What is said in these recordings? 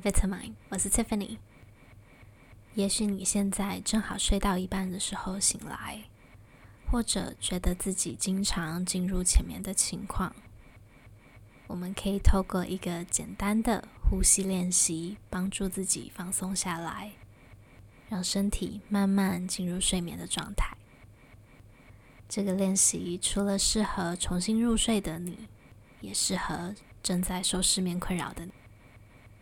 Vitamin，我是 Tiffany。也许你现在正好睡到一半的时候醒来，或者觉得自己经常进入浅眠的情况，我们可以透过一个简单的呼吸练习，帮助自己放松下来，让身体慢慢进入睡眠的状态。这个练习除了适合重新入睡的你，也适合正在受失眠困扰的你。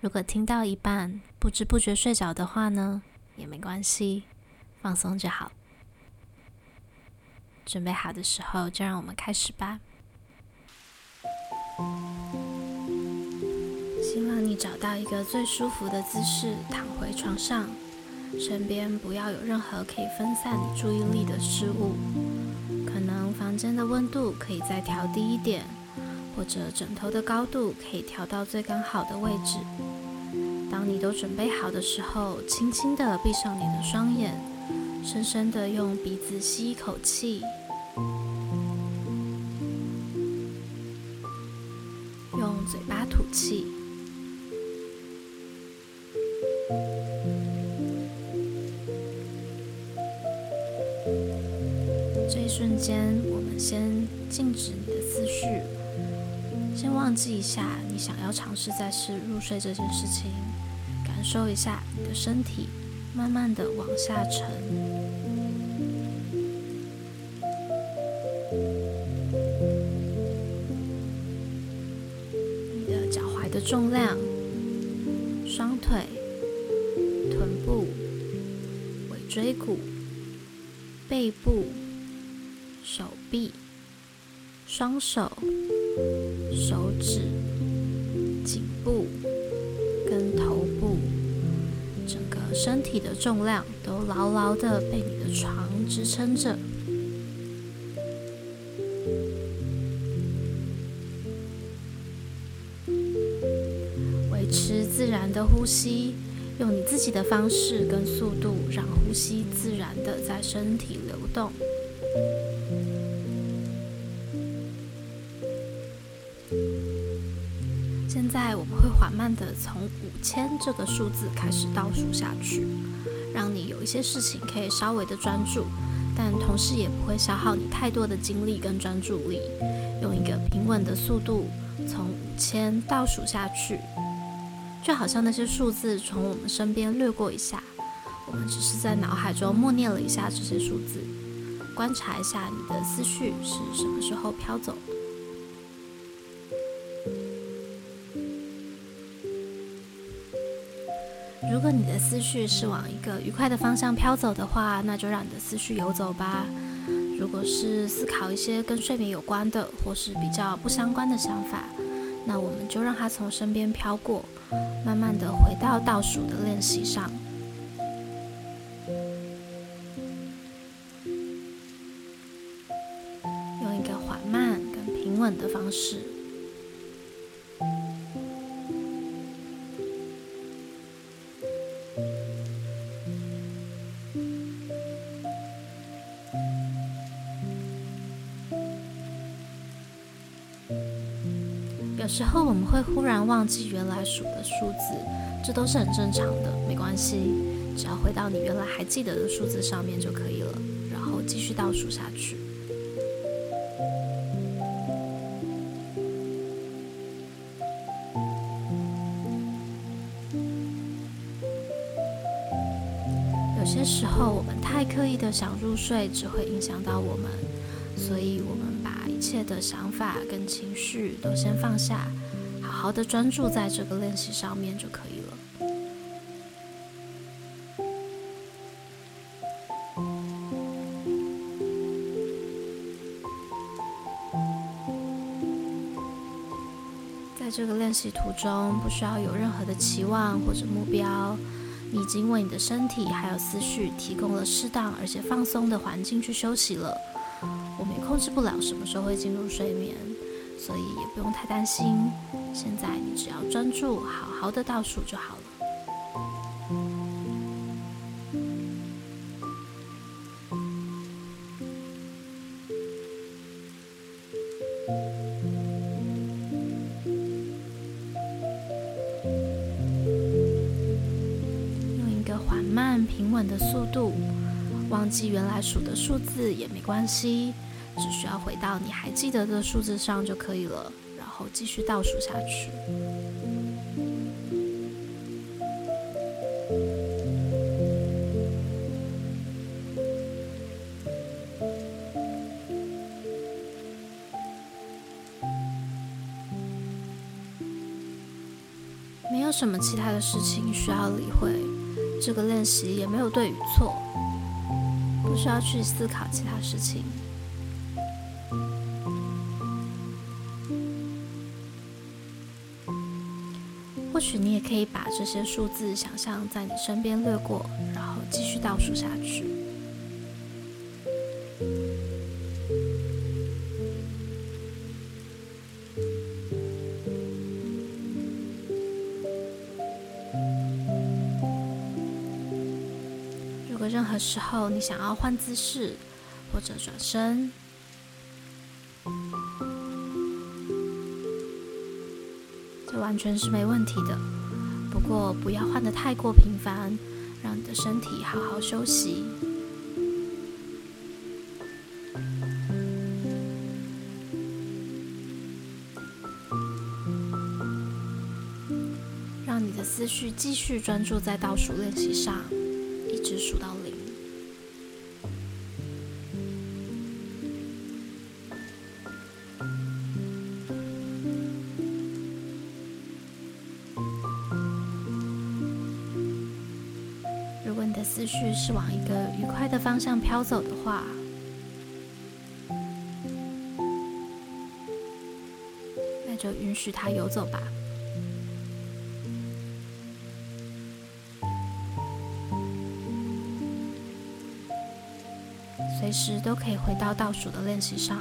如果听到一半不知不觉睡着的话呢，也没关系，放松就好。准备好的时候，就让我们开始吧。希望你找到一个最舒服的姿势，躺回床上，身边不要有任何可以分散你注意力的事物。可能房间的温度可以再调低一点。或者枕头的高度可以调到最刚好的位置。当你都准备好的时候，轻轻地闭上你的双眼，深深地用鼻子吸一口气，用嘴巴吐气。这一瞬间，我们先静止你的思绪。先忘记一下你想要尝试再次入睡这件事情，感受一下你的身体慢慢的往下沉，你的脚踝的重量、双腿、臀部、尾椎骨、背部、手臂、双手。手指、身体的重量都牢牢的被你的床支撑着。维持自然的呼吸，用你自己的方式跟速度，让呼吸自然的在身体流动。在我们会缓慢地从五千这个数字开始倒数下去，让你有一些事情可以稍微的专注，但同时也不会消耗你太多的精力跟专注力。用一个平稳的速度从五千倒数下去，就好像那些数字从我们身边掠过一下，我们只是在脑海中默念了一下这些数字，观察一下你的思绪是什么时候飘走。果你的思绪是往一个愉快的方向飘走的话，那就让你的思绪游走吧。如果是思考一些跟睡眠有关的，或是比较不相关的想法，那我们就让它从身边飘过，慢慢的回到倒数的练习上，用一个缓慢跟平稳的方式。有时候我们会忽然忘记原来数的数字，这都是很正常的，没关系，只要回到你原来还记得的数字上面就可以了，然后继续倒数下去。有些时候我们太刻意的想入睡，只会影响到我们，所以我们一切的想法跟情绪都先放下，好好的专注在这个练习上面就可以了。在这个练习途中，不需要有任何的期望或者目标，你已经为你的身体还有思绪提供了适当而且放松的环境去休息了。我们也控制不了什么时候会进入睡眠，所以也不用太担心。现在你只要专注，好好的倒数就好了。用一个缓慢、平稳的速度。忘记原来数的数字也没关系，只需要回到你还记得的数字上就可以了，然后继续倒数下去。没有什么其他的事情需要理会，这个练习也没有对与错，不需要去思考其他事情。或许你也可以把这些数字想象在你身边掠过，然后继续倒数下去。任何时候，你想要换姿势或者转身，这完全是没问题的。不过，不要换得太过频繁，让你的身体好好休息，让你的思绪继续专注在倒数练习上。一直数到零。如果你的思绪是往一个愉快的方向飘走的话，那就允许它游走吧。随时都可以回到倒数的练习上。